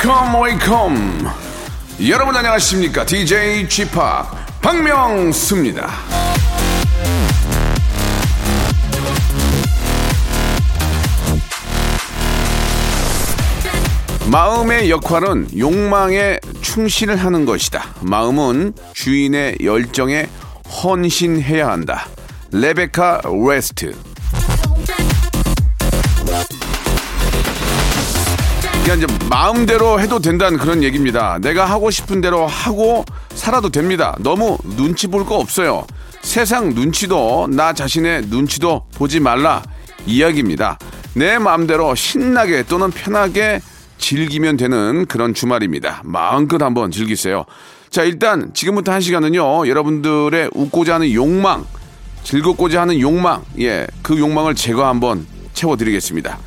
Welcome welcome 여러분 안녕하십니까? DJ G Park 박명수입니다. 마음의 역할은 욕망에 충실을 하는 것이다. 마음은 주인의 열정에 헌신해야 한다. 레베카 웨스트 그냥 이제 마음대로 해도 된다는 그런 얘기입니다. 내가 하고 싶은 대로 하고 살아도 됩니다. 너무 눈치 볼 거 없어요. 세상 눈치도 나 자신의 눈치도 보지 말라 이야기입니다. 내 마음대로 신나게 또는 편하게 즐기면 되는 그런 주말입니다. 마음껏 한번 즐기세요. 자, 일단 지금부터 한 시간은요, 여러분들의 웃고자 하는 욕망, 즐겁고자 하는 욕망, 예, 그 욕망을 제가 한번 채워드리겠습니다.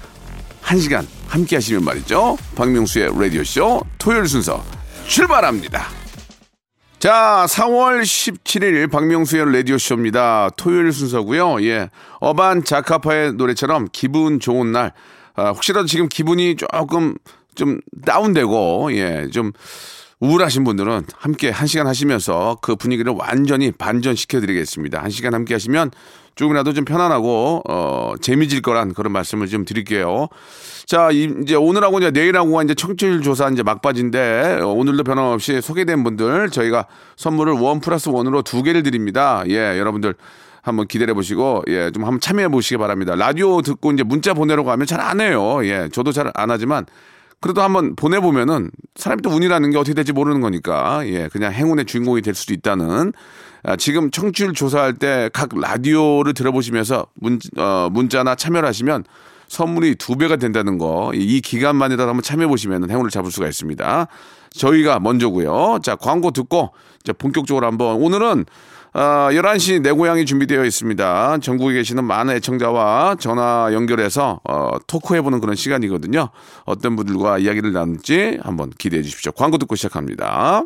한 시간 함께 하시면 말이죠. 박명수의 라디오쇼 토요일 순서 출발합니다. 자, 4월 17일 박명수의 라디오쇼입니다. 토요일 순서고요 예. 어반 자카파의 노래처럼 기분 좋은 날. 아, 혹시라도 지금 기분이 조금 좀 다운되고, 예, 좀 우울하신 분들은 함께 한 시간 하시면서 그 분위기를 완전히 반전시켜 드리겠습니다. 한 시간 함께 하시면 조금이라도 좀 편안하고 어 재미질 거란 그런 말씀을 좀 드릴게요. 자, 이- 이제 오늘하고 이제 내일하고가 이제 청취율 조사 이제 막바지인데 어, 오늘도 변함없이 소개된 분들 저희가 선물을 원 플러스 원으로 두 개를 드립니다. 예, 여러분들 한번 기다려 보시고 예, 좀 한번 참여해 보시기 바랍니다. 라디오 듣고 이제 문자 보내러 가면 잘 안 해요. 예, 저도 잘 안 하지만 그래도 한번 보내보면은 사람이 또 운이라는 게 어떻게 될지 모르는 거니까 예 그냥 행운의 주인공이 될 수도 있다는 아, 지금 청취율 조사할 때 각 라디오를 들어보시면서 문, 어, 문자나 참여를 하시면 선물이 두 배가 된다는 거 이 기간만이라도 한번 참여해 보시면 행운을 잡을 수가 있습니다. 저희가 먼저고요. 자 광고 듣고 이제 본격적으로 한번 오늘은 아, 11시 내 고향이 준비되어 있습니다. 전국에 계시는 많은 애청자와 전화 연결해서 어, 토크해보는 그런 시간이거든요. 어떤 분들과 이야기를 나눌지 한번 기대해 주십시오. 광고 듣고 시작합니다.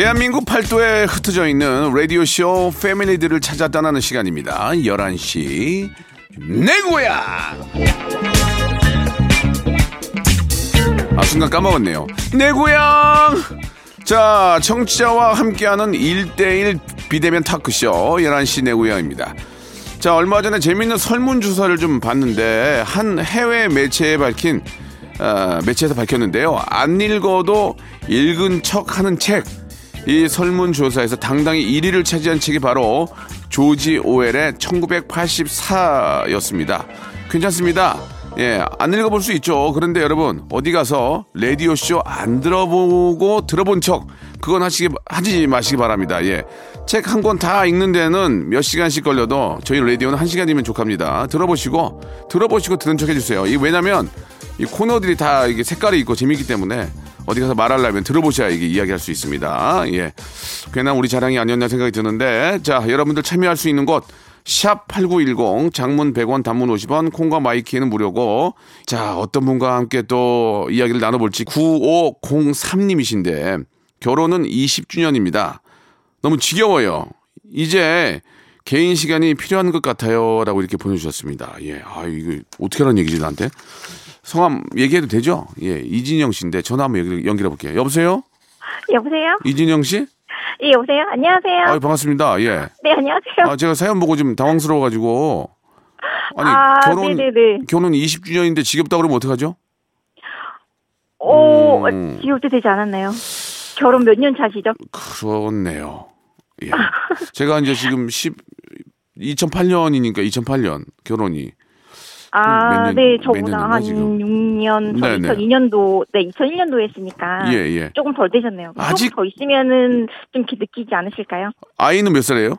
대한민국 팔도에 흩어져 있는 라디오쇼 패밀리들을 찾아 떠나는 시간입니다. 11시 내 고향! 아, 순간 까먹었네요. 내 고향! 자, 청취자와 함께하는 1대1 비대면 타크쇼 11시 내 고향입니다. 자, 얼마 전에 재밌는 설문조사를 좀 봤는데, 한 해외 매체에 밝힌, 어, 매체에서 밝혔는데요. 안 읽어도 읽은 척 하는 책. 이 설문조사에서 당당히 1위를 차지한 책이 바로 조지 오웰의 1984였습니다. 괜찮습니다. 예, 안 읽어볼 수 있죠. 그런데 여러분, 어디 가서 라디오쇼 안 들어보고 들어본 척, 그건 하시기, 하지 마시기 바랍니다. 예. 책 한 권 다 읽는 데는 몇 시간씩 걸려도 저희 라디오는 한 시간이면 족합니다. 들어보시고, 들어보시고 들은 척 해주세요. 이 왜냐면, 이 코너들이 다 이게 색깔이 있고 재밌기 때문에 어디 가서 말하려면 들어보셔야 이게 이야기할 수 있습니다. 예. 괜한 우리 자랑이 아니었나 생각이 드는데, 자, 여러분들 참여할 수 있는 곳, 샵8910 장문 100원 단문 50원 콩과 마이케이는 무료고 자 어떤 분과 함께 또 이야기를 나눠볼지 9503님이신데 결혼은 20주년입니다. 너무 지겨워요. 이제 개인 시간이 필요한 것 같아요 라고 이렇게 보내주셨습니다. 예 아 이거 어떻게 하는 얘기지 나한테 성함 얘기해도 되죠 예 이진영 씨인데 전화 한번 연결- 연결해 볼게요 여보세요 여보세요? 이진영 씨 예, 여보세요? 안녕하세요. 아 반갑습니다 예 네, 안녕하세요. 아, 제가 사연 보고 좀 당황스러워 가지고. 아니, 아, 결혼, 네네네. 결혼 20주년인데 지겹다 그러면 어떡하죠? 오, 음. 지옥도 되지 않았나요? 결혼 몇 년 차시죠? 그렇네요. 예. 제가 이제 지금 10, 2008년이니까 2008년 결혼이. 아, 몇 년- 네, 몇 저보다 한 지금? 6년, 저 네네. 2002년도, 네, 2001년도에 했으니까. 예, 예. 조금 덜 되셨네요. 아직- 더 있으면은 좀 느끼지 않으실까요? 아이는 몇 살이에요?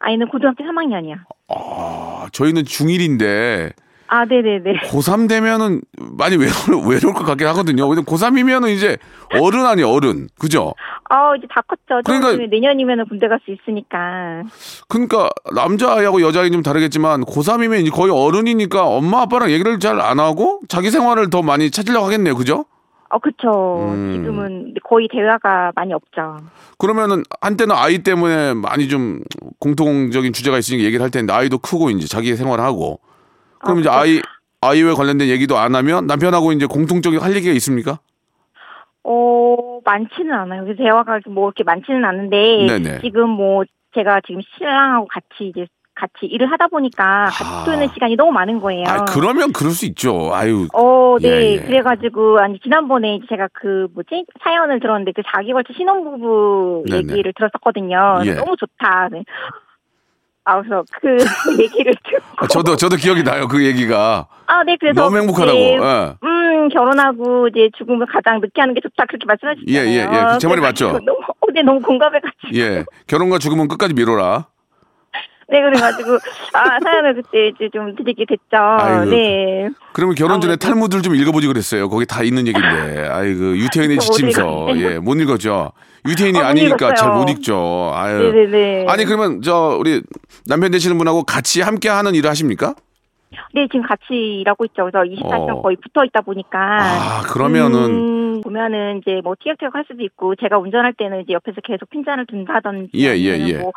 아이는 고등학교 3학년이야. 아, 저희는 중1인데 아, 네네네. 고3 되면은 많이 외로, 외로울 것 같긴 하거든요. 근데 고3이면은 이제 어른 아니 어른. 그죠? 아, 이제 다 컸죠. 그러니까- 내년이면은 군대 갈 수 있으니까. 그러니까 남자아이하고 여자아이 좀 다르겠지만 고3이면 이제 거의 어른이니까 엄마 아빠랑 얘기를 잘 안 하고 자기 생활을 더 많이 찾으려고 하겠네요. 그죠? 어, 그쵸. 음. 지금은 거의 대화가 많이 없죠. 그러면은 한때는 아이 때문에 많이 좀 공통적인 주제가 있으니까 얘기를 할 텐데 아이도 크고 이제 자기 생활을 하고 그럼 아, 이제 아이 아이와 관련된 얘기도 안 하면 남편하고 이제 공통적인 할 얘기가 있습니까? 어, 많지는 않아요. 그래서 대화가 뭐 이렇게 많지는 않은데. 네네. 지금 뭐 제가 지금 신랑하고 같이 이제 같이 일을 하다 보니까 같이 아. 붙어 있는 시간이 너무 많은 거예요. 아 그러면 그럴 수 있죠. 아유 어, 네. 예, 예. 그래가지고, 아니, 지난번에 제가 그, 뭐지? 사연을 들었는데, 그 4개월차 신혼부부 네네. 얘기를 들었었거든요. 예. 너무 좋다. 네. 아, 그래서 그 얘기를 듣고. 아, 저도 저도 기억이 나요 그 얘기가 아, 네, 그래서. 너무 행복하다고. 예. 음, 결혼하고 이제 죽음을 가장 늦게 하는 게 좋다. 그렇게 말씀해 주셨잖아요. 예, 예, 예. 제 말이 맞죠? 너무, 어, 네, 너무 공감해가지고. 예 결혼과 죽음은 끝까지 미뤄라. 네, 그래가지고, 아, 사연을 그때 이제 좀 드리게 됐죠. 아이고. 네. 그러면 결혼 전에. 탈무드를 좀 읽어보지 그랬어요. 거기 다 있는 얘기인데. 아이고 유태인의 저못 지침서 읽었는데. 예못 읽었죠. 유태인이 어, 못 아니니까. 잘 못 읽죠. 아유. 네네네. 아니 그러면 저 우리 남편 되시는 분하고 같이 함께 하는 일을 하십니까? 네, 지금 같이 일하고 있죠. 그래서 24시간 어. 거의 붙어 있다 보니까. 아 그러면은 음, 보면은 이제 뭐 티격태격 할 수도 있고 제가 운전할 때는 이제 옆에서 계속 핀잔을 둔다든지 예, 예, 예. 뭐,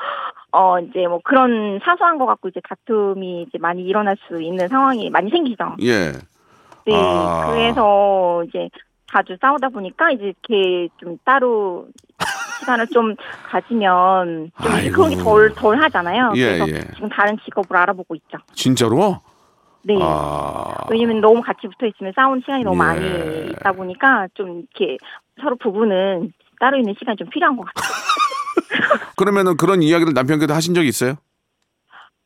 어 이제 뭐 그런 사소한 거 갖고 이제 다툼이 이제 많이 일어날 수 있는 상황이 많이 생기죠. 예 네. 아. 그래서 이제 자주 싸우다 보니까 이제 이렇게 좀 따로 시간을 좀 가지면 좀게덜덜 하잖아요. 예, 그래서 예. 지금 다른 직업을 알아보고 있죠. 진짜로? 네. 아 왜냐면 너무 같이 붙어 있으면 싸우는 시간이 너무 예. 많이 있다 보니까 좀 이렇게 서로 부부는 따로 있는 시간이 좀 필요한 것 같아요. 그러면은 그런 이야기를 남편께도 하신 적이 있어요?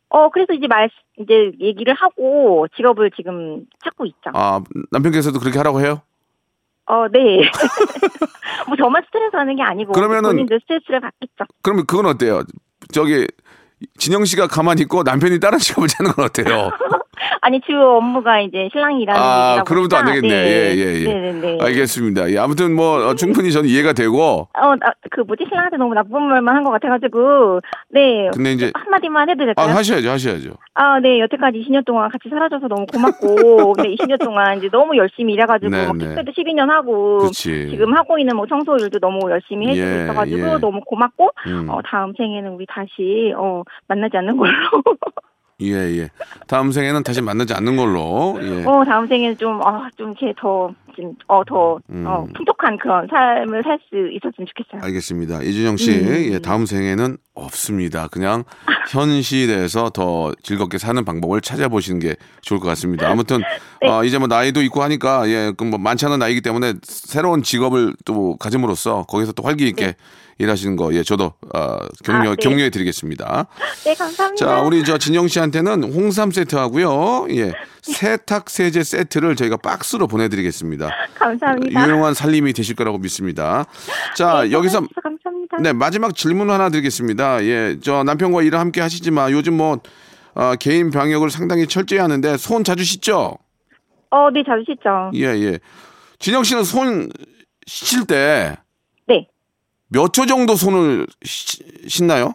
어, 그래서 이제 말, 이제 얘기를 하고 직업을 지금 찾고 있죠. 아 남편께서도 그렇게 하라고 해요? 어, 네. 뭐 저만 스트레스 받는 게 아니고 그러면은- 본인도 스트레스를 받겠죠. 그러면 그건 어때요? 저기 진영 씨가 가만히 있고 남편이 다른 직업을 찾는 건 어때요? 아니 주 업무가 이제 신랑이 일하는 아, 그러면 또 안 되겠네. 네. 예, 예, 예. 네네네. 알겠습니다. 예, 아무튼 뭐 어, 충분히 저는 이해가 되고 어, 나, 그 뭐지 신랑한테 너무 나쁜 말만 한 것 같아가지고 네. 근데 이제 한마디만 해도 아 될까요? 하셔야죠, 하셔야죠. 아, 네. 여태까지 20년 동안 같이 살아줘서 너무 고맙고, 근데 20년 동안 이제 너무 열심히 일해가지고, 네, 막 네. 택배도 12년 하고, 그렇지. 지금 하고 있는 뭐 청소 일도 너무 열심히 해주고 예, 있어가지고, 예. 너무 고맙고, 음. 어, 다음 생에는 우리 다시, 어, 만나지 않는 걸로. 예, 예. 다음 생에는 다시 만나지 않는 걸로. 예. 어, 다음 생에는 좀, 어, 좀 이렇게 더, 좀, 어, 더, 음. 어, 풍족한 그런 삶을 살 수 있었으면 좋겠어요. 알겠습니다. 이준영 씨, 음. 예, 다음 생에는 없습니다. 그냥 현실에서 더 즐겁게 사는 방법을 찾아보시는 게 좋을 것 같습니다. 아무튼 네. 어, 이제 뭐 나이도 있고 하니까 예, 그뭐 많지 않은 나이기 때문에 새로운 직업을 또 가짐으로써 거기서 또 활기 있게 일하시는 거, 예, 저도 어, 격려 아, 네. 격려해 드리겠습니다. 네, 감사합니다. 자, 우리 저 진영 씨한테는 홍삼 세트 하고요. 예. 세탁 세제 세트를 저희가 박스로 보내드리겠습니다. 감사합니다. 유용한 살림이 되실 거라고 믿습니다. 자, 네, 여기서 감사합니다. 네, 마지막 질문 하나 드리겠습니다. 예, 저 남편과 일을 함께 하시지만 요즘 뭐 어, 개인 방역을 상당히 철저히 하는데 손 자주 씻죠? 어, 네, 자주 씻죠. 예, 예. 진영 씨는 손 씻을 때몇 네. 초 정도 손을 씻- 씻나요?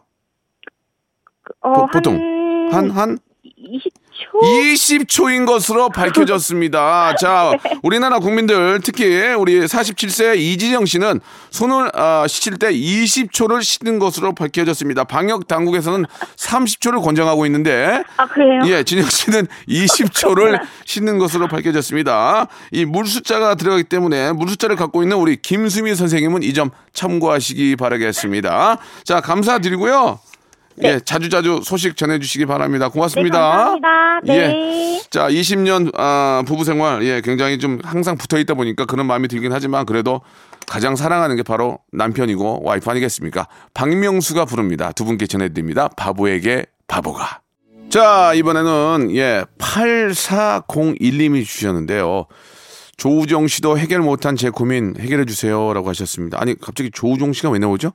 어, 보- 보통 한 한 20초? 20초인 것으로 밝혀졌습니다. 자, 우리나라 국민들 특히 우리 47세 이지영 씨는 손을 어, 씻을 때 20초를 씻는 것으로 밝혀졌습니다. 방역 당국에서는 30초를 권장하고 있는데 아, 그래요? 예, 진영 씨는 20초를 씻는 것으로 밝혀졌습니다. 이 물 숫자가 들어가기 때문에 물 숫자를 갖고 있는 우리 김수미 선생님은 이 점 참고하시기 바라겠습니다. 자, 감사드리고요. 예, 자주 자주 소식 전해주시기 바랍니다. 네, 고맙습니다. 감사합니다. 네. 예. 자, 20년 아, 부부 생활 예, 굉장히 좀 항상 붙어 있다 보니까 그런 마음이 들긴 하지만 그래도 가장 사랑하는 게 바로 남편이고 와이프 아니겠습니까? 박명수가 부릅니다. 두 분께 전해드립니다. 바보에게 바보가. 자, 이번에는 예, 8401님이 주셨는데요. 조우정 씨도 해결 못한 제 고민 해결해 주세요라고 하셨습니다. 아니 갑자기 조우종 씨가 왜 나오죠?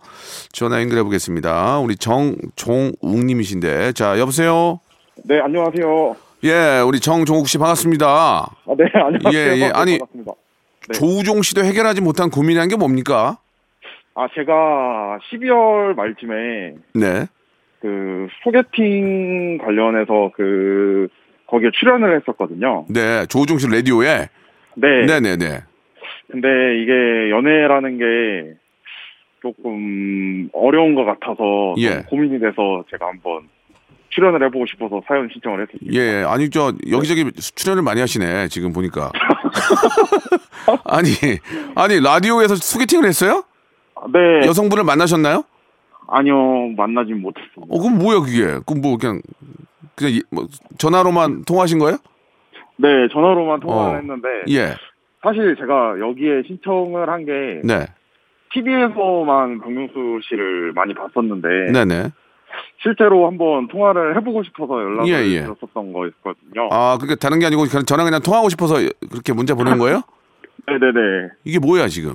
전화 연결해 보겠습니다. 우리 정종욱님이신데 자 여보세요. 네, 안녕하세요. 예, 우리 정종욱 씨 반갑습니다. 아, 네, 안녕하세요. 예, 예. 아니, 반갑습니다. 네. 조우종 씨도 해결하지 못한 고민이란 게 뭡니까? 아, 제가 12월 말쯤에 네, 그 소개팅 관련해서 그 거기에 출연을 했었거든요. 네, 조우종 씨 라디오에 네. 네, 네, 네. 근데 이게 연애라는 게 조금 어려운 것 같아서 좀 예. 고민이 돼서 제가 한번 출연을 해보고 싶어서 사연 신청을 했습니다. 예, 아니 저 여기저기 출연을 많이 하시네 지금 보니까. 아니, 아니 라디오에서 소개팅을 했어요? 네. 여성분을 만나셨나요? 아니요, 만나진 못했습니다. 어, 그럼 뭐야 그게? 그럼 뭐 그냥 그냥 이- 뭐 전화로만 통화하신 거예요? 네, 전화로만 통화를 어. 했는데 예, 사실 제가 여기에 신청을 한게 네, TV에서만 박명수 씨를 많이 봤었는데 네, 네. 실제로 한번 통화를 해보고 싶어서 연락을 예, 예. 드렸었던 거였거든요. 아, 그게 다른 게 아니고 그냥 전화 그냥 통화하고 싶어서 그렇게 문자 보낸 거예요? 네네네. 이게 뭐야 지금?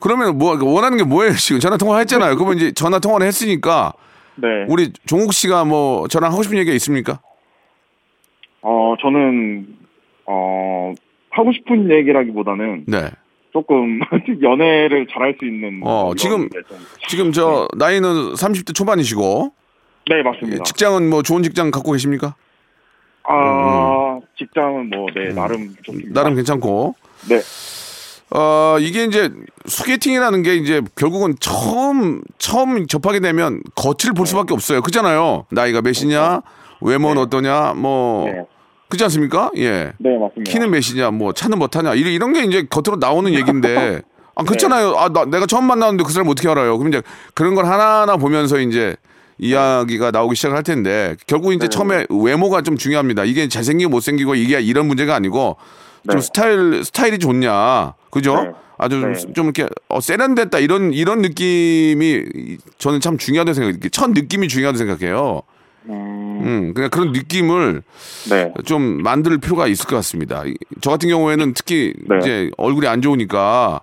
그러면 뭐 원하는 게 뭐예요 지금? 전화 통화했잖아요. 그러면 이제 전화 통화를 했으니까 네. 우리 종욱 씨가 뭐 저랑 하고 싶은 얘기가 있습니까? 어 저는 어 하고 싶은 얘기라기보다는 네. 조금 연애를 잘할 수 있는. 어, 지금- 지금 저 나이는 30대 초반이시고 네 예, 맞습니다. 직장은 뭐 좋은 직장 갖고 계십니까? 아 직장은 뭐 네 나름 좋습니다. 음, 나름 괜찮고. 네. 어, 이게 이제 소개팅이라는 게 이제 결국은 처음 처음 접하게 되면 겉을 볼 수밖에 없어요. 그잖아요. 나이가 몇이냐, 외모는 어떠냐, 뭐 네. 그렇지 않습니까? 예. 네 맞습니다. 키는 몇이냐, 뭐 차는 뭐 타냐, 이런 이런 게 이제 겉으로 나오는 얘기인데. 아, 그렇잖아요. 아, 나, 내가 처음 만났는데 그 사람 어떻게 알아요? 그럼 이제 그런 걸 하나하나 보면서 이제 이야기가 나오기 시작을 할 텐데 결국 이제 네. 처음에 외모가 좀 중요합니다. 이게 잘생기고 못생기고 이게 이런 문제가 아니고 좀 네. 스타일 스타일이 좋냐, 그죠? 네. 아주 좀, 네. 좀 이렇게 어, 세련됐다 이런 이런 느낌이 저는 참 중요하다고 생각해요. 첫 느낌이 중요하다고 생각해요. 음, 음, 그냥 그런 느낌을 네. 좀 만들 필요가 있을 것 같습니다. 이- 저 같은 경우에는 특히 네. 이제 얼굴이 안 좋으니까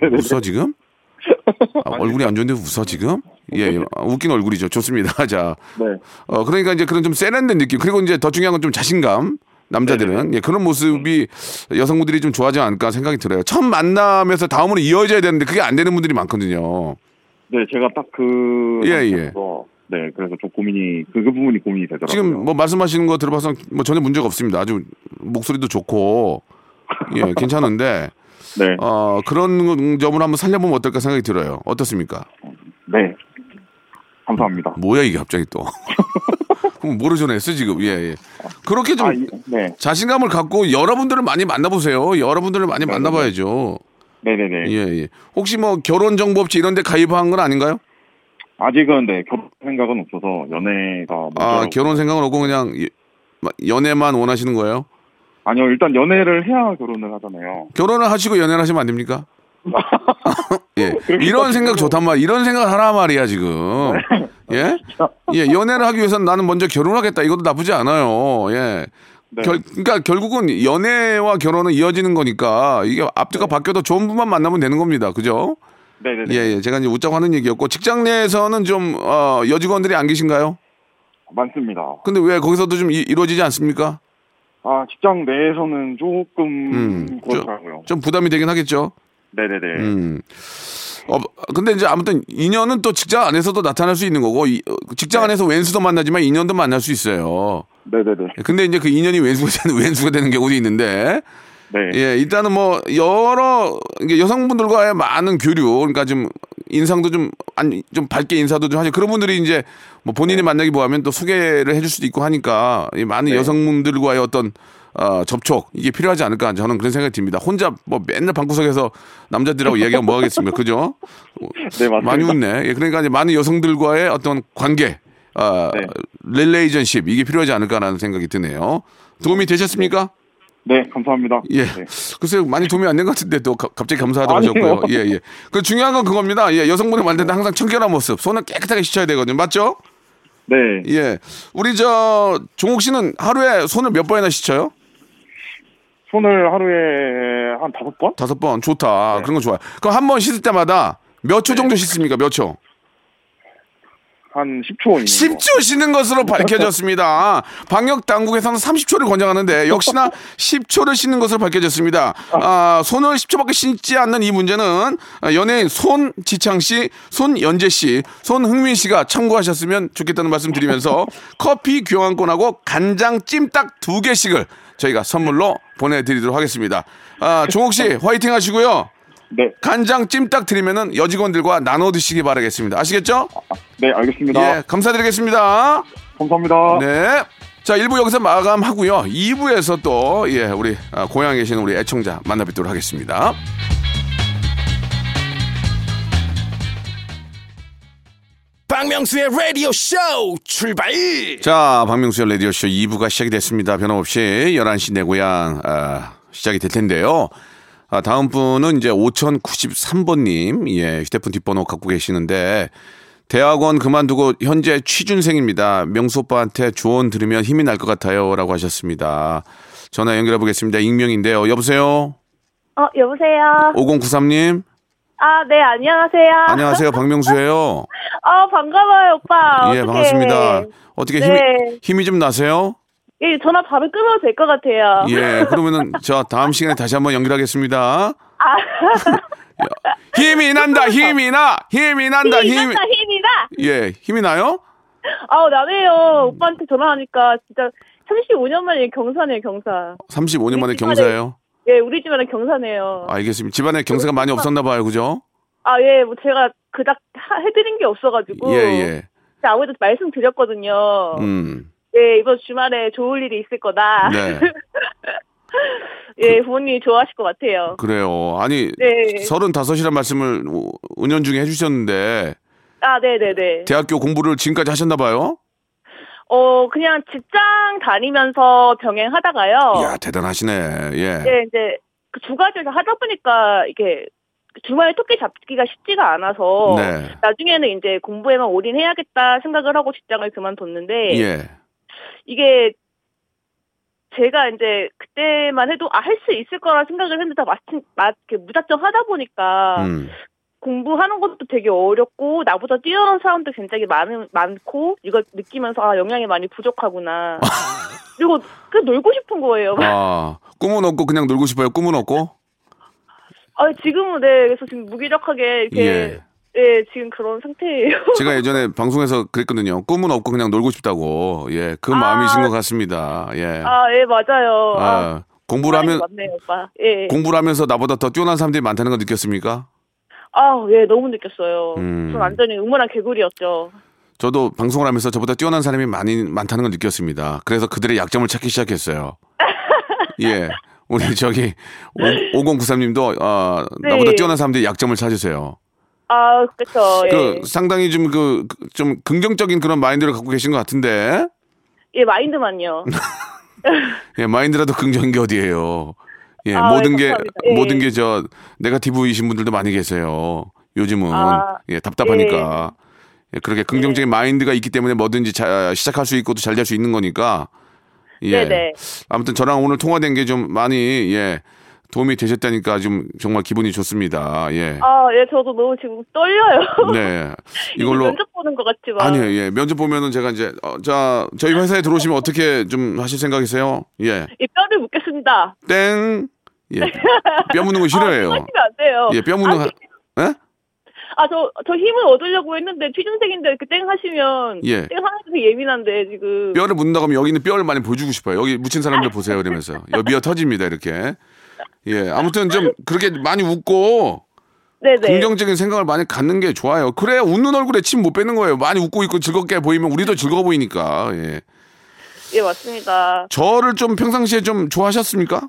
네네. 웃어 지금? 아, 얼굴이 안 좋은데 웃어 지금? 예, 예. 아, 웃긴 얼굴이죠. 좋습니다. 자, 네. 어, 그러니까 이제 그런 좀 세련된 느낌 그리고 이제 더 중요한 건 좀 자신감. 남자들은 예, 그런 모습이 여성분들이 좀 좋아하지 않을까 생각이 들어요. 처음 만남에서 다음으로 이어져야 되는데 그게 안 되는 분들이 많거든요. 네, 제가 딱 그. 예, 예. 상태에서 네, 그래서 좀 고민이, 그, 그 부분이 고민이 되더라고요. 지금 뭐 말씀하시는 거 들어봐서 뭐 전혀 문제가 없습니다. 아주 목소리도 좋고 예, 괜찮은데 네, 어, 그런 점을 한번 살려보면 어떨까 생각이 들어요. 어떻습니까? 네. 감사합니다. 뭐야 이게 갑자기 또? 그럼 전했어 지금? 예, 예. 그렇게 좀 아, 이- 네. 자신감을 갖고 여러분들을 많이 만나보세요. 여러분들을 많이 만나봐야죠. 네네네. 예, 예. 혹시 뭐 결혼 정보업체 이런 데 가입한 건 아닌가요? 아직은 네, 결혼 생각은 없어서 연애가. 아, 결혼 생각은 없고 그냥 예, 연애만 원하시는 거예요? 아니요, 일단 연애를 해야 결혼을 하잖아요. 결혼을 하시고 연애를 하시면 안 됩니까? 예. 이런 생각 좋단 말이야. 이런 생각 하라 말이야, 지금. 예? 예, 연애를 하기 위해서는 나는 먼저 결혼하겠다. 이것도 나쁘지 않아요. 예. 네. 결, 그러니까 결국은 연애와 결혼은 이어지는 거니까 이게 앞뒤가 바뀌어도 좋은 분만 만나면 되는 겁니다. 그죠? 네네네. 예, 예. 제가 이제 웃자고 하는 얘기였고 직장 내에서는 좀 어, 여직원들이 안 계신가요? 많습니다. 근데 왜 거기서도 좀 이, 이루어지지 않습니까? 아, 직장 내에서는 조금 음, 그렇더라고요. 좀 부담이 되긴 하겠죠. 네네네. 음. 어, 근데 이제 아무튼 인연은 또 직장 안에서도 나타날 수 있는 거고 이, 어, 직장 안에서 왼수도 만나지만 인연도 만날 수 있어요. 네네네. 근데 이제 그 인연이 왼수가 되는 왼수가 되는 경우도 있는데 네. 예 일단은 뭐 여러 여성분들과의 많은 교류 그러니까 좀 인상도 좀 안 좀 밝게 인사도 좀 하죠 그런 분들이 이제 뭐 본인이 만나기 뭐하면 또 소개를 해줄 수도 있고 하니까 이 많은 네. 여성분들과의 어떤 어, 접촉 이게 필요하지 않을까 저는 그런 생각이 듭니다. 혼자 뭐 맨날 방구석에서 남자들하고 이야기하면 뭐 하겠습니까, 그죠? 네, 맞습니다. 많이 웃네. 예, 그러니까 이제 많은 여성들과의 어떤 관계, 어, 네. 릴레이전십 이게 필요하지 않을까라는 생각이 드네요. 도움이 되셨습니까? 네, 감사합니다. 예. 네. 글쎄요, 많이 도움이 안 된 것 같은데 또 가- 갑자기 감사하다고. 하셨고요. 예, 예. 그 중요한 건 그겁니다. 예, 여성분이 만들 때 항상 청결한 모습, 손은 깨끗하게 씻어야 되거든요. 맞죠? 네. 예. 우리 저 종욱 씨는 하루에 손을 몇 번이나 씻어요? 손을 하루에 한 다섯 번? 다섯 번. 좋다. 그런 거 좋아요. 그럼 한 번 씻을 때마다 몇 초 정도 씻습니까? 몇 초? 한 10초 있는 거. 10초 씻는 것으로 밝혀졌습니다. 방역 당국에서는 30초를 권장하는데 역시나 10초를 씻는 것으로 밝혀졌습니다. 아, 손을 10초밖에 씻지 않는 이 문제는 연예인 손지창 씨, 손연재 씨, 손흥민 씨가 참고하셨으면 좋겠다는 말씀 드리면서 커피 교환권하고 간장 찜닭 두 개씩을 저희가 선물로 보내드리도록 하겠습니다. 아, 종욱 씨 화이팅 하시고요. 네. 간장 찜닭 드리면은 여직원들과 나눠 드시기 바라겠습니다. 아시겠죠? 네, 알겠습니다. 예, 감사드리겠습니다. 감사합니다. 네. 자, 1부 여기서 마감하고요. 2부에서 또, 예, 우리, 아, 고향에 계시는 우리 애청자 만나 뵙도록 하겠습니다. 박명수의 라디오 쇼 출발 자, 박명수의 라디오 쇼 2부가 시작이 됐습니다. 변함없이 11시 내 고향, 아, 시작이 될 텐데요. 아, 다음 분은 이제 5093번님, 예, 휴대폰 뒷번호 갖고 계시는데, 대학원 그만두고 현재 취준생입니다. 명수 오빠한테 조언 들으면 힘이 날 것 같아요. 라고 하셨습니다. 전화 연결해 보겠습니다. 익명인데요. 여보세요? 어, 여보세요? 5093님? 아, 네, 안녕하세요. 안녕하세요. 박명수예요. 아, 반가워요, 오빠. 예, 어떡해. 반갑습니다. 어떻게 힘이, 네. 힘이 좀 나세요? 예, 전화 바로 끊어도 될 것 같아요. 예, 그러면은 저 다음 시간에 다시 한번 연결하겠습니다. 아, 힘이 난다, 힘이 나, 힘이 난다, 힘이 힘이. 난다, 힘이 나! 예, 힘이 나요? 아우, 나네요. 오빠한테 전화하니까 진짜 35년 만에 경사네요, 경사. 35년 만에 경사예요. 예, 우리 집안은 경사네요. 알겠습니다. 집안에 경사가 많이 없었나 봐요, 그죠? 아, 예, 뭐 제가 그닥 하- 해드린 게 없어가지고. 예, 예. 아무래도 말씀드렸거든요. 음, 예, 이번 주말에 좋을 일이 있을 거다. 네. 예, 부모님이 좋아하실 것 같아요. 그래요. 아니, 네. 35이란 말씀을 은연 중에 해주셨는데, 아, 네네네. 대학교 공부를 지금까지 하셨나 봐요? 어, 그냥 직장 다니면서 병행하다가요. 이야, 대단하시네. 예. 네, 이제 그 두 가지를 하다 보니까 이게 주말에 토끼 잡기가 쉽지가 않아서 네. 나중에는 이제 공부에만 올인해야겠다 생각을 하고 직장을 그만뒀는데 예. 이게 제가 이제 그때만 해도 아 할 수 있을 거라 생각을 했는데 다 마침 마 이렇게 무작정 하다 보니까 음. 공부하는 것도 되게 어렵고 나보다 뛰어난 사람도 굉장히 많은 많고 이걸 느끼면서 아 영양이 많이 부족하구나. 그리고 그 놀고 싶은 거예요. 아, 꿈은 없고 그냥 놀고 싶어요? 꿈은 없고? 아 지금은 네 그래서 지금 무기력하게 이렇게 예. 네 지금 그런 상태예요. 제가 예전에 방송에서 그랬거든요. 꿈은 없고 그냥 놀고 싶다고. 예, 그 아. 마음이신 것 같습니다. 예. 아 예 맞아요. 아, 아, 공부를 하면 맞네요 오빠. 예. 공부를 하면서 나보다 더 뛰어난 사람들이 많다는 걸 느꼈습니까? 아 예 너무 느꼈어요. 음. 전 완전히 응원한 개구리였죠. 저도 방송을 하면서 저보다 뛰어난 사람이 많이 많다는 걸 느꼈습니다. 그래서 그들의 약점을 찾기 시작했어요. 예. 우리 저기 5093님도 어, 네. 나보다 뛰어난 사람들이 약점을 찾으세요. 아 그렇죠. 예. 그 상당히 좀 그 좀 긍정적인 그런 마인드를 갖고 계신 것 같은데 예 마인드만요. 예, 마인드라도 긍정인 게 어디예요. 예, 아, 모든 예, 게. 예. 모든 게 저 네가티브이신 분들도 많이 계세요. 요즘은 아, 예, 답답하니까. 예, 그렇게 긍정적인 마인드가 있기 때문에 뭐든지 자, 시작할 수 있고 또 잘 될 수 있는 거니까. 예. 네네. 아무튼 저랑 오늘 통화된 게 좀 많이 예, 도움이 되셨다니까 좀 정말 기분이 좋습니다. 예. 아 예 저도 너무 지금 떨려요. 네. 이걸로 면접 보는 것 같지만. 아니에요. 예. 면접 보면은 제가 이제 어, 자, 저희 회사에 들어오시면 어떻게 좀 하실 생각이세요? 예. 이 뼈를 묻겠습니다. 땡. 예. 뼈 묻는 거 싫어해요. 아, 안 돼요. 예, 뼈 묻는 거. 하- 예? 아, 저, 저 힘을 얻으려고 했는데, 취준생인데, 이렇게 땡 하시면, 예. 땡 하는 게 예민한데, 지금. 뼈를 묻는다고 하면 여기 있는 뼈를 많이 보여주고 싶어요. 여기 묻힌 사람들 보세요. 이러면서. 여기 미어 터집니다. 이렇게. 예. 아무튼 좀 그렇게 많이 웃고 네네. 긍정적인 생각을 많이 갖는 게 좋아요. 그래야 웃는 얼굴에 침 못 빼는 거예요. 많이 웃고 있고 즐겁게 보이면 우리도 즐거워 보이니까. 예. 예, 맞습니다. 저를 좀 평상시에 좀 좋아하셨습니까?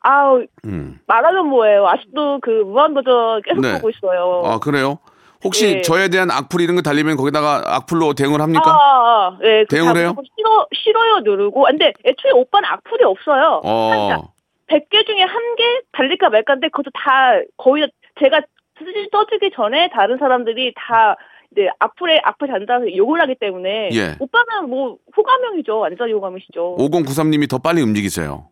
아우, 음. 말하면 뭐예요. 아직도 그 무한도전 계속 네. 보고 있어요. 아, 그래요? 혹시 예. 저에 대한 악플 이런 거 달리면 거기다가 악플로 대응을 합니까? 아, 아, 예. 그 대응을 다 해요? 싫어, 싫어요 누르고. 아, 근데 애초에 오빠는 악플이 없어요. 한 어. 100개 중에 한 개 달릴까 말까인데 그것도 다 거의 다 제가 쓰- 써주기 전에 다른 사람들이 다 이제 악플에 악플 단다서 욕을 하기 때문에 예. 오빠는 뭐 호감형이죠. 완전 호감이시죠. 5093님이 더 빨리 움직이세요.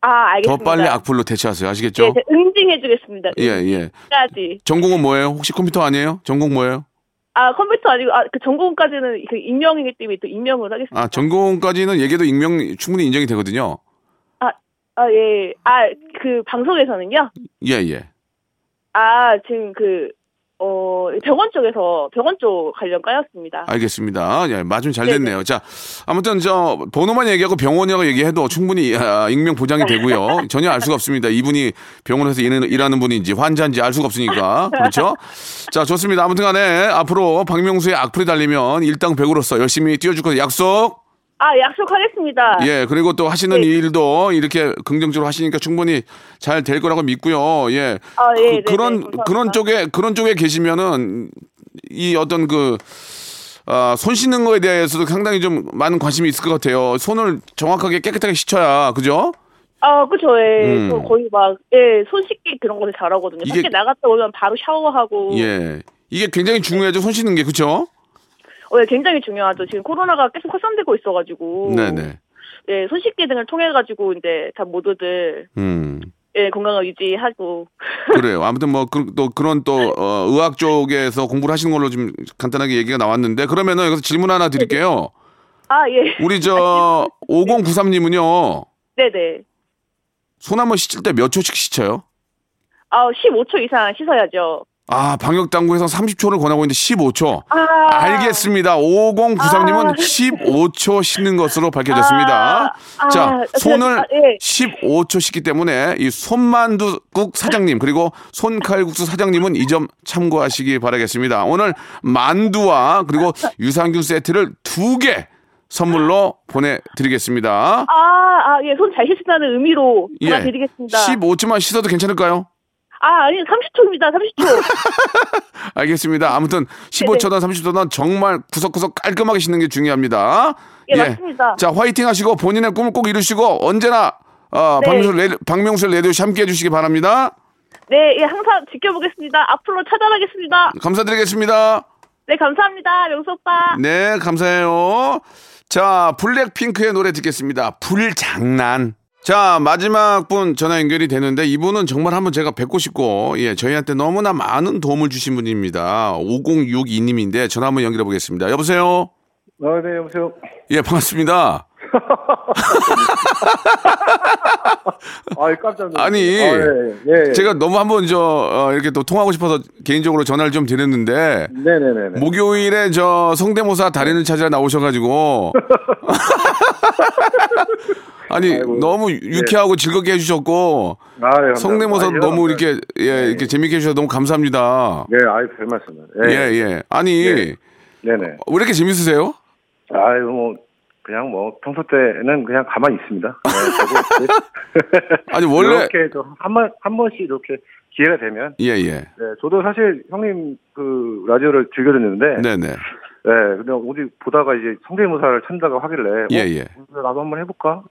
아더 알겠습니다. 빨리 악플로 대체하세요. 아시겠죠? 네, 제가 응징해 주겠습니다. 예, 예. 까지. 전공은 뭐예요? 혹시 컴퓨터 아니에요? 전공 뭐예요? 아 컴퓨터 아니고 아 그 전공까지는 그 익명이기 때문에 또 익명을 하겠습니다. 아, 전공까지는 얘기해도 익명 충분히 인정이 되거든요. 아 예. 아 그 방송에서는요. 예, 예. 아 지금 그 어, 병원 쪽에서 병원 쪽 관련 까였습니다. 알겠습니다. 예, 맞으면 잘 네네. 됐네요. 자, 아무튼 저 번호만 얘기하고 병원이라고 얘기해도 충분히 아, 익명 보장이 되고요. 전혀 알 수가 없습니다. 이분이 병원에서 일하는, 일하는 분인지 환자인지 알 수가 없으니까. 그렇죠? 자, 좋습니다. 아무튼 간에 앞으로 박명수의 악플이 달리면 일당백으로서 열심히 뛰어줄 거예요. 약속. 아 약속하겠습니다. 예, 그리고 또 하시는 네. 일도 이렇게 긍정적으로 하시니까 충분히 잘 될 거라고 믿고요. 예. 아, 예, 네, 그, 런 네, 감사합니다. 그런 쪽에 그런 쪽에 계시면은 이 어떤 그 아, 손 씻는 거에 대해서도 상당히 좀 많은 관심이 있을 것 같아요. 손을 정확하게 깨끗하게 씻어야 그죠? 아 그쵸. 예. 음. 저 거의 막 예 손 씻기 그런 거를 잘하거든요. 이게- 밖에 나갔다 오면 바로 샤워하고. 예. 이게 굉장히 중요하죠. 손 씻는 게 그렇 예, 굉장히 중요하죠. 지금 코로나가 계속 확산되고 있어가지고. 네, 네. 예, 손 씻기 등을 통해 가지고 이제 다 모두들 음. 예 건강을 유지하고. 그래요. 아무튼 뭐또 그런 또 어, 의학 쪽에서 공부를 하시는 걸로 좀 간단하게 얘기가 나왔는데 그러면은 여기서 질문 하나 드릴게요. 아 예. 우리 저 5093님은요. 네네. 손 한번 씻을 때 몇 초씩 씻어요? 아 15초 이상 씻어야죠. 아, 방역 당국에서 30초를 권하고 있는데 15초. 아. 알겠습니다. 5093님은 아. 15초 씻는 것으로 밝혀졌습니다. 아, 자, 아, 손을 아, 예. 15초 씻기 때문에 이 손만두국 사장님 그리고 손칼국수 사장님은 이 점 참고하시기 바라겠습니다. 오늘 만두와 그리고 유산균 세트를 두 개 선물로 보내드리겠습니다. 아, 아, 예, 손 잘 씻는다는 의미로 예. 전화드리겠습니다. 15초만 씻어도 괜찮을까요? 아, 아니, 30초입니다, 30초. 알겠습니다. 아무튼 15초든 30초든 정말 구석구석 깔끔하게 씻는 게 중요합니다. 예, 맞습니다. 자, 화이팅 하시고 본인의 꿈을 꼭 이루시고 언제나 어, 네. 박명수 레 박명수 레디오씨 함께 해주시기 바랍니다. 네, 예, 항상 지켜보겠습니다. 앞으로 찾아가겠습니다. 감사드리겠습니다. 네, 감사합니다, 명수 오빠. 네, 감사해요. 자, 블랙핑크의 노래 듣겠습니다. 불장난. 자, 마지막 분 전화 연결이 되는데 이분은 정말 한번 제가 뵙고 싶고, 예, 저희한테 너무나 많은 도움을 주신 분입니다. 5062님인데 전화 한번 연결해 보겠습니다. 여보세요? 아, 네, 여보세요. 예, 반갑습니다. 아, 깜짝 놀랐어요. 아니, 아, 예, 예. 제가 너무 한번 저, 어, 이렇게 또 통하고 싶어서 개인적으로 전화를 좀 드렸는데, 네네네네. 목요일에 저 성대모사 달인을 찾아 나오셔가지고 아니 아이고, 너무 유쾌하고 즐겁게 해주셨고 아, 네, 감사합니다. 성대모사 아, 너무 예, 이렇게 예 이렇게 재밌게 해주셔서 너무 감사합니다. 네, 아이, 별 말씀을. 예 예. 아니 예. 네네. 왜 이렇게 재밌으세요? 아유, 뭐, 그냥 뭐, 평소 때는 그냥 가만히 있습니다. 네, 아니 원래 이렇게 한 번, 한 번씩 이렇게 기회가 되면. 예 예. 네, 저도 사실 형님 그 라디오를 즐겨 듣는데. 네네. 네, 근데 어디 보다가 이제 성대모사를 찾다가 하길래. 예 어, 예. 나도 한번 해볼까?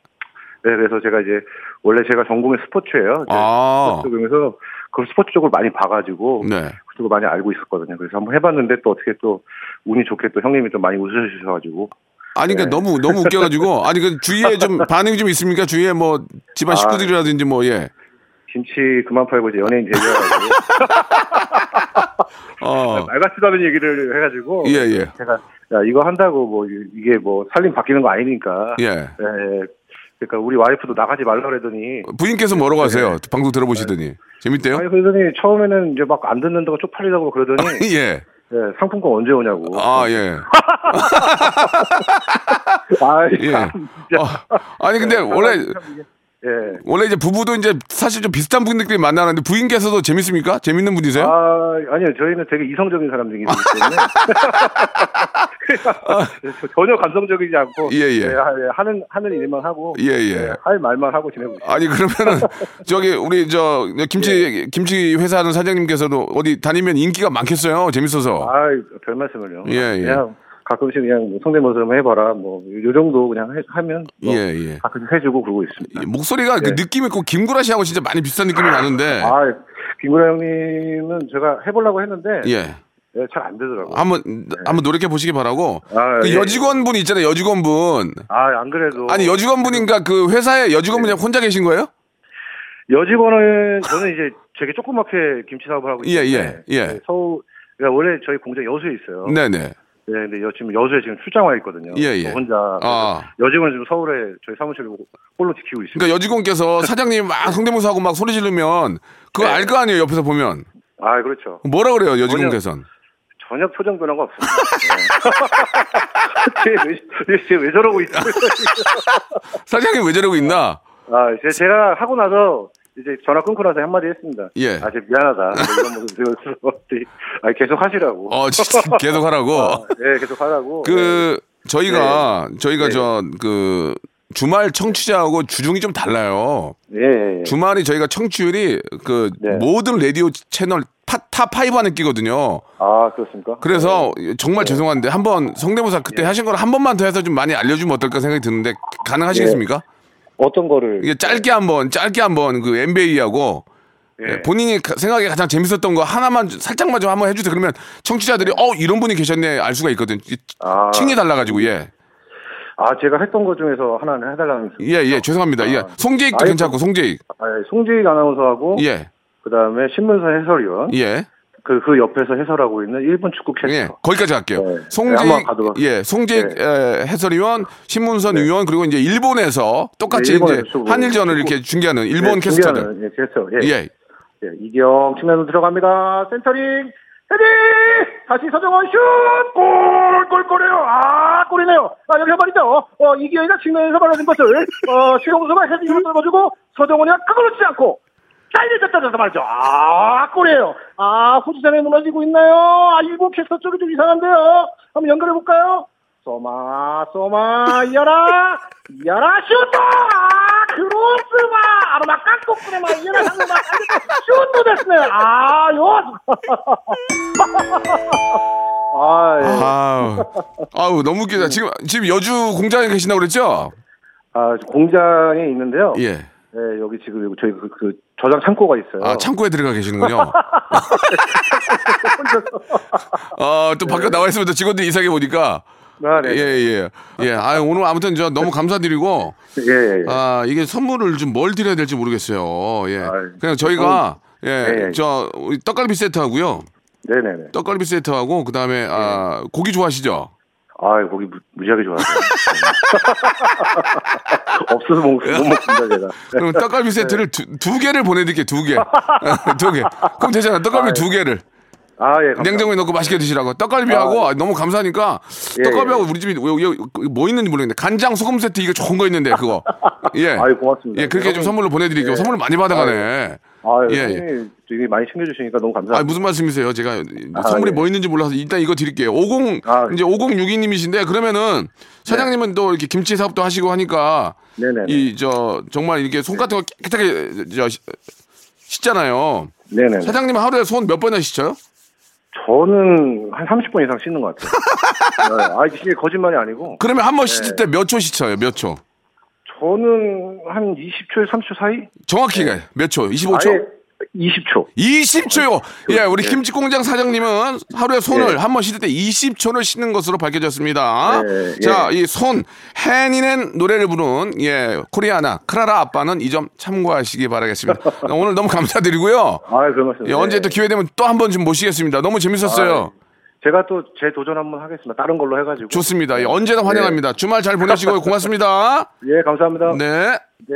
네, 그래서 제가 이제 원래 제가 전공이 스포츠예요. 아. 스포츠 쪽에서 그 스포츠 쪽을 많이 봐가지고 네. 그쪽을 많이 알고 있었거든요. 그래서 한번 해봤는데 또 어떻게 또 운이 좋게 또 형님이 좀 많이 웃으셔가지고 아니 그러니까 너무 너무 웃겨가지고 아니 그 주위에 좀 반응이 좀 있습니까? 주위에 뭐 집안 아. 식구들이라든지 뭐 예. 김치 그만 팔고 이제 연예인 데뷔해가지고 어. 말 같지도 않은 얘기를 해가지고 예, 예. 제가 야 이거 한다고 뭐 이- 이게 뭐 살림 바뀌는 거 아니니까 예. 예, 그러니까 우리 와이프도 나가지 말라 그러더니 부인께서 뭐라고 하세요? 방송 들어보시더니 재밌대요? 아니 그러더니 처음에는 이제 막 안 듣는다고 쪽팔리다고 그러더니 예. 예, 상품권 언제 오냐고 아, 예. 아, 예. 어, 아니, 근데 원래, 예. 원래 이제 부부도 이제 사실 좀 비슷한 분들끼리 만나는데 부인께서도 재밌습니까? 재밌는 분이세요? 아, 아니요. 저희는 되게 이성적인 사람들이기 때문에. 저- 전혀 감성적이지 않고. 예, 예. 하- 하는, 하는 일만 하고. 예, 예. 할 말만 하고 지내고 있어요. 아니, 그러면은, 저기, 우리, 저, 김치, 김치 회사 하는 사장님께서도 어디 다니면 인기가 많겠어요? 재밌어서. 아, 별 말씀을요. 예, 예. 그냥 가끔씩 그냥 뭐 성대모사 좀 해봐라. 뭐, 요 정도 그냥 해- 하면. 뭐 예, 예. 가끔씩 해주고 그러고 있습니다. 이 목소리가 그 네. 느낌이 꼭 김구라 씨하고 진짜 많이 비슷한 느낌이 나는데. 아, 김구라 형님은 제가 해보려고 했는데. 예. 예, 잘 안 되더라고요. 한번 한번 노력해 보시기 바라고. 아, 그 예. 여직원분 있잖아요. 여직원분. 아, 안 그래도. 아니 여직원분인가 그 회사에 여직원분 이 혼자 계신 거예요? 여직원은 저는 이제 되게 조그맣게 김치 사업을 하고 예, 있는데 예, 예. 네, 서울 그러니까 원래 저희 공장 여수에 있어요. 네네. 네, 근데 여, 지금 여수에 지금 출장 와 있거든요. 예, 예. 저 혼자 아. 여직원은 지금 서울에 저희 사무실을 홀로 지키고 있습니다. 그러니까 여직원께서 사장님 막 성대모사하고 막 소리 지르면 그거 네. 알거 아니에요. 옆에서 보면 아, 그렇죠. 뭐라 그래요 여직원께서는. 전혀 표정 변화가 없습니다. 네. 쟤왜 저러고 있어요? 사장님 왜 저러고 있나? 아, 제- 제가 하고 나서 이제 전화 끊고 나서 한마디 했습니다. 예. 아, 제 미안하다. 이런 모습 보여서 아, 계속 하시라고. 어 진짜 계속 하라고. 아, 네, 계속 하라고. 그 저희가 저희가 네. 저 그 주말 청취자하고 주중이 좀 달라요. 예, 예, 예. 주말이 저희가 청취율이 그 네. 모든 라디오 채널 파, top 5 안에 끼거든요. 아, 그렇습니까? 그래서 정말 네. 죄송한데 한번 성대모사 그때 하신 걸 한 번만 더 해서 좀 많이 알려주면 어떨까 생각이 드는데 가능하시겠습니까? 어떤 거를 이게 짧게 한번 짧게 한번 그 NBA하고 예. 본인이 가- 생각에 가장 재밌었던 거 하나만 좀- 살짝만 좀 한번 해주세요. 그러면 청취자들이 어 이런 분이 계셨네 알 수가 있거든. 이- 아. 층이 달라가지고 예. 아, 제가 했던 것 중에서 하나는 해달라는. 예, 예, 죄송합니다. 예. 송재익도 아이고. 괜찮고, 송재익. 아, 예, 송재익 아나운서하고. 예, 그 다음에 신문사 해설위원. 예, 그, 그 옆에서 해설하고 있는 일본 축구 캐스터. 예. 거기까지 할게요. 네. 네, 송재익, 한번 가도록 예, 송재익 네. 에, 해설위원, 신문선 위원, 그리고 이제 일본에서 똑같이 네, 이제 한일전을 이렇게 중계하는 일본 네, 캐스터들. 중요한, 예, 캐스터. 예. 예. 예, 이경 측면으로 들어갑니다. 센터링. 헤딩! 다시 서정원 슛! 골! 골, 골이에요! 아, 골이네요! 아, 여기 한 번이죠. 어, 이기영이가 측면에서 벌어진 것을, 어, 최용수가 헤딩으로 떨궈주고, 서정원이 그걸 놓지 않고, 잘려졌다, 말이죠. 아, 골이에요. 아, 후지산에 무너지고 있나요? 아, 일본 캐스터 쪽이 좀 이상한데요. 한번 연결해볼까요? 소마, 소마, 이어라! 이어라, 슛! 아, 크로스가! 아로마 깎고 그래마, 이어라, 상대방, 슛도 됐네! 아, 요! 아, 예. 아우, 너무 웃기다. 지금, 지금 여주 공장에 계신다고 그랬죠? 아, 공장에 있는데요. 예. 예, 여기 지금 저희 그, 그 저장 창고가 있어요. 아, 창고에 들어가 계시는군요. 어, 또 밖에 나와 있으면 또 직원들이 이상해 보니까. 아, 네. 예, 예. 예. 아, 오늘 아무튼 저 너무 감사드리고. 예, 예. 아, 이게 선물을 좀 뭘 드려야 될지 모르겠어요. 예. 아이, 그냥 저희가, 예, 예, 예. 저, 떡갈비 세트 하고요. 네네네. 떡갈비 세트 하고, 그 다음에, 아, 고기 좋아하시죠? 아, 거기 무, 무지하게 좋아요. 없어서 못, 못 먹습니다, 제가. 그럼 떡갈비 세트를 두, 두 개를 보내드릴게요, 두 개. 두 개. 그럼 되잖아. 떡갈비 아, 두 개를. 아, 예. 감사합니다. 냉장고에 넣고 맛있게 드시라고. 떡갈비하고 아, 너무 감사하니까 예, 떡갈비하고 우리 집이 뭐 있는지 모르겠는데 간장 소금 세트 이거 좋은 거 있는데 그거. 예. 아유, 고맙습니다. 예, 그렇게 좀 선물로 보내드릴게요. 예. 선물 많이 받아가네. 아, 예, 예, 예. 되게 많이 챙겨주시니까 너무 감사합니다. 아, 무슨 말씀이세요? 제가 아, 선물이 예. 뭐 있는지 몰라서 일단 이거 드릴게요. 50, 아, 이제 5062님이신데 그러면은 사장님은 또 이렇게 김치 사업도 하시고 하니까. 이, 저, 정말 이렇게 손 같은 거 깨끗하게 저, 씻- 씻잖아요. 네네. 사장님 하루에 손 몇 번이나 씻어요? 저는 한 30분 이상 씻는 것 같아요. 네, 아, 이게 거짓말이 아니고. 그러면 한번 네. 씻을 때 몇 초 씻어요? 몇 초? 저는 한 20초에서 30초 사이? 정확히 몇 초? 25초? 아예 20초. 20초요. 예, 우리 네. 김치 공장 사장님은 하루에 손을 예. 한번 씻을 때 20초를 씻는 것으로 밝혀졌습니다. 예, 자, 예. 이손 해니는 노래를 부른 예 코리아나 크라라 아빠는 이 점 참고하시기 바라겠습니다. 오늘 너무 감사드리고요. 아, 그런 말씀. 예, 언제 또 기회 되면 또 한 번 좀 모시겠습니다. 너무 재밌었어요. 제가 또 제 도전 한번 하겠습니다. 다른 걸로 해가지고. 좋습니다. 예, 언제나 환영합니다. 주말 잘 보내시고 고맙습니다. 예, 감사합니다. 네. 네.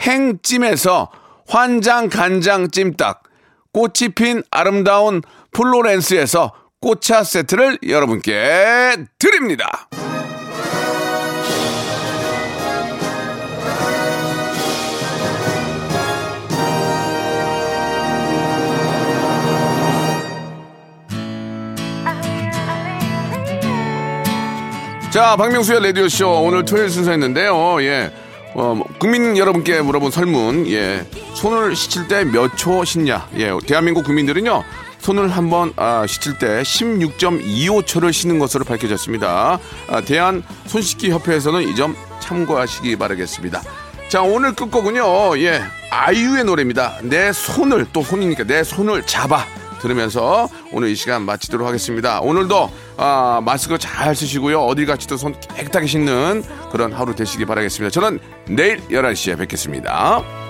행찜에서 환장 간장 찜닭 꽃이 핀 아름다운 플로렌스에서 꽃차 세트를 여러분께 드립니다. 자, 박명수의 라디오쇼 오늘 토요일 순서였는데요. 예. 어, 국민 여러분께 물어본 설문, 예. 손을 씻을 때 몇 초 씻냐? 예. 대한민국 국민들은요. 손을 한번 아, 씻을 때 16.25초를 씻는 것으로 밝혀졌습니다. 아, 대한 손씻기 협회에서는 이 점 참고하시기 바라겠습니다. 자, 오늘 끝곡은요. 예. 아이유의 노래입니다. 내 손을 또 손이니까 내 손을 잡아. 들으면서 오늘 이 시간 마치도록 하겠습니다. 오늘도 아, 마스크 잘 쓰시고요. 어딜 가시도 손 깨끗하게 씻는 그런 하루 되시기 바라겠습니다. 저는 내일 11시에 뵙겠습니다.